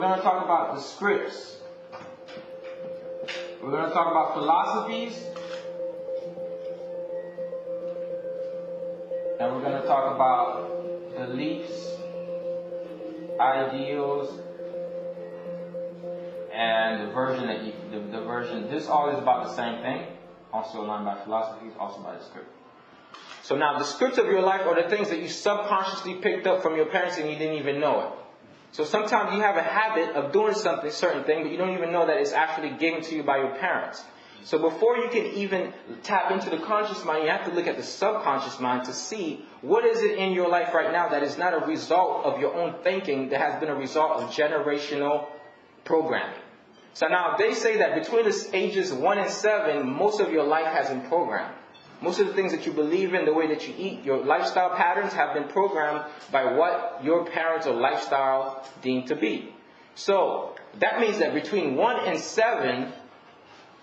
We're going to talk about the scripts. We're going to talk about philosophies. And we're going to talk about beliefs, ideals, and the version that you, the, the version, this all is about the same thing, also aligned by philosophies, also by the script. So now the scripts of your life are the things that you subconsciously picked up from your parents and you didn't even know it. So sometimes you have a habit of doing something, certain thing, but you don't even know that it's actually given to you by your parents. So before you can even tap into the conscious mind, you have to look at the subconscious mind to see what is it in your life right now that is not a result of your own thinking, that has been a result of generational programming. So now they say that between the ages 1 and 7, most of your life has been programmed. Most of the things that you believe in, the way that you eat, your lifestyle patterns have been programmed by what your parents or lifestyle deemed to be. So that means that between 1 and 7,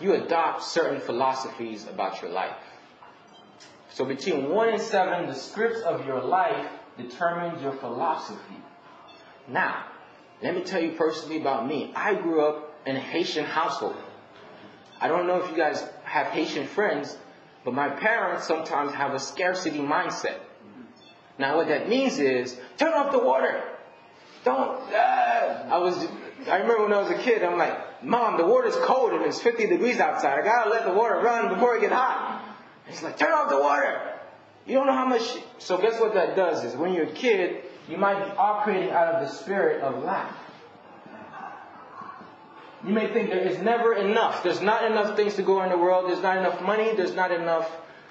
you adopt certain philosophies about your life. So between 1 and 7, the scripts of your life determines your philosophy. Now, let me tell you personally about me. I grew up in a Haitian household. I don't know if you guys have Haitian friends, but my parents sometimes have a scarcity mindset. Now, what that means is turn off the water. Don't. Uh, I was. I remember when I was a kid. I'm like, Mom, the water's cold and it's 50 degrees outside. I gotta let the water run before it get hot. And he's like, turn off the water. You don't know how much. So guess what that does is when you're a kid, you might be operating out of the spirit of lack. You may think there is never enough. There's not enough things to go in the world. There's not enough money. There's not enough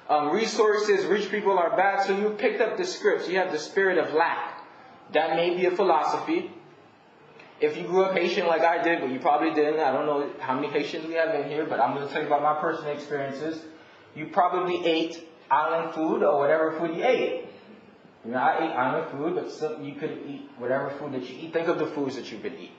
um, resources. Rich people are bad. So you picked up the scripts. You have the spirit of lack. That may be a philosophy. If you grew up Haitian like I did, but you probably didn't. I don't know how many Haitians we have in here, but I'm going to tell you about my personal experiences. You probably ate island food or whatever food you ate. You know, I ate island food, but some, you could eat whatever food that you eat. Think of the foods that you've been eating.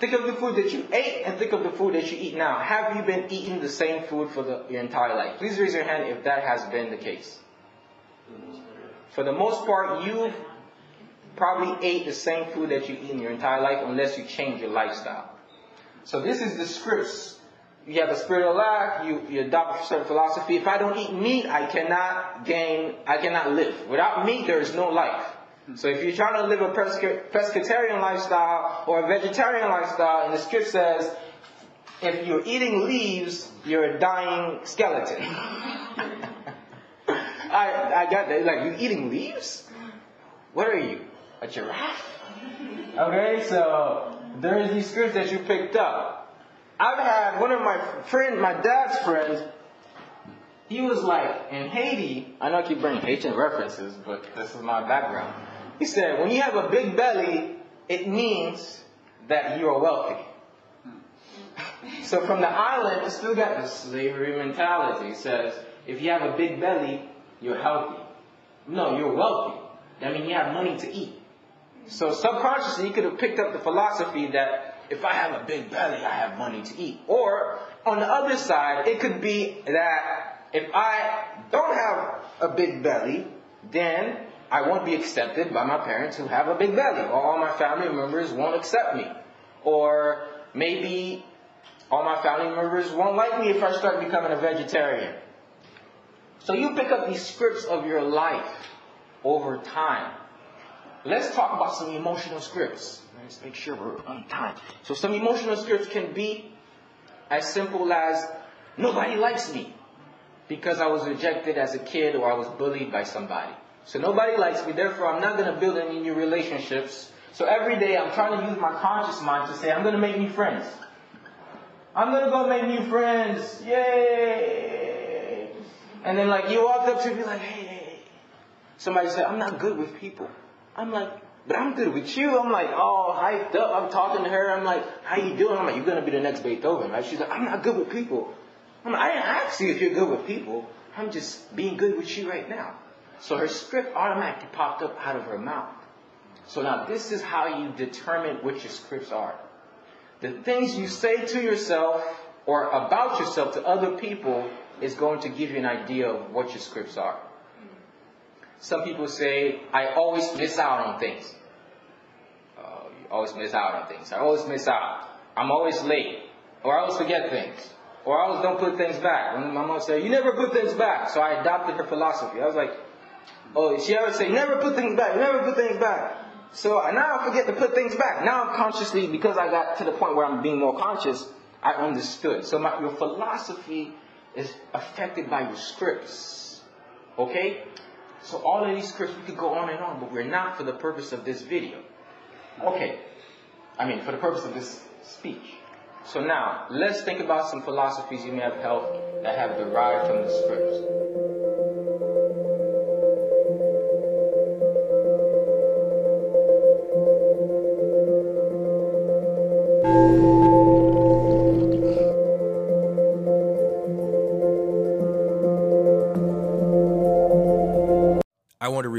Think of the food that you ate and think of the food that you eat now. Have you been eating the same food for the, your entire life? Please raise your hand if that has been the case. For the most part, you probably ate the same food that you eat in your entire life unless you change your lifestyle. So this is the scripts. You have a spirit of lack, you, you adopt a certain philosophy. If I don't eat meat, I cannot gain, I cannot live. Without meat, there is no life. Mm-hmm. So if you're trying to live a pescatarian lifestyle or a vegetarian lifestyle, and the script says, if you're eating leaves, you're a dying skeleton. I, I got that. Like, you eating leaves? What are you? A giraffe? Okay, so there's these scripts that you picked up. I've had one of my friend, my dad's friends, he was like, in Haiti, I know I keep bringing Haitian references, but this is my background. He said, when you have a big belly, it means that you are wealthy. So from the island, it still got the slavery mentality. It says, if you have a big belly, you're healthy. No, you're wealthy. That means you have money to eat. So subconsciously, you could have picked up the philosophy that if I have a big belly, I have money to eat. Or on the other side, it could be that if I don't have a big belly, then I won't be accepted by my parents who have a big belly, or all my family members won't accept me. Or maybe all my family members won't like me if I start becoming a vegetarian. So you pick up these scripts of your life over time. Let's talk about some emotional scripts. Let's make sure we're on time. So some emotional scripts can be as simple as nobody likes me because I was rejected as a kid or I was bullied by somebody. So nobody likes me, therefore I'm not going to build any new relationships. So every day I'm trying to use my conscious mind to say, I'm going to make new friends. I'm going to go make new friends. Yay! And then like you walk up to me like, hey, hey, somebody said, I'm not good with people. I'm like, but I'm good with you. I'm like, oh, hyped up. I'm talking to her. I'm like, how you doing? I'm like, you're going to be the next Beethoven, right? She's like, I'm not good with people. I'm like, I didn't ask you if you're good with people. I'm just being good with you right now. So her script automatically popped up out of her mouth. So now this is how you determine what your scripts are. The things you say to yourself or about yourself to other people is going to give you an idea of what your scripts are. Some people say, I always miss out on things. Uh, you always miss out on things. I always miss out. I'm always late. Or I always forget things. Or I always don't put things back. My mom said, you never put things back. So I adopted her philosophy. I was like, oh, she always say, never put things back, never put things back. So now I forget to put things back. Now I'm consciously, because I got to the point where I'm being more conscious, I understood. So my, your philosophy is affected by your scripts. Okay? So all of these scripts, we could go on and on, but we're not for the purpose of this video. Okay. I mean, for the purpose of this speech. So now, let's think about some philosophies you may have held that have derived from the scripts.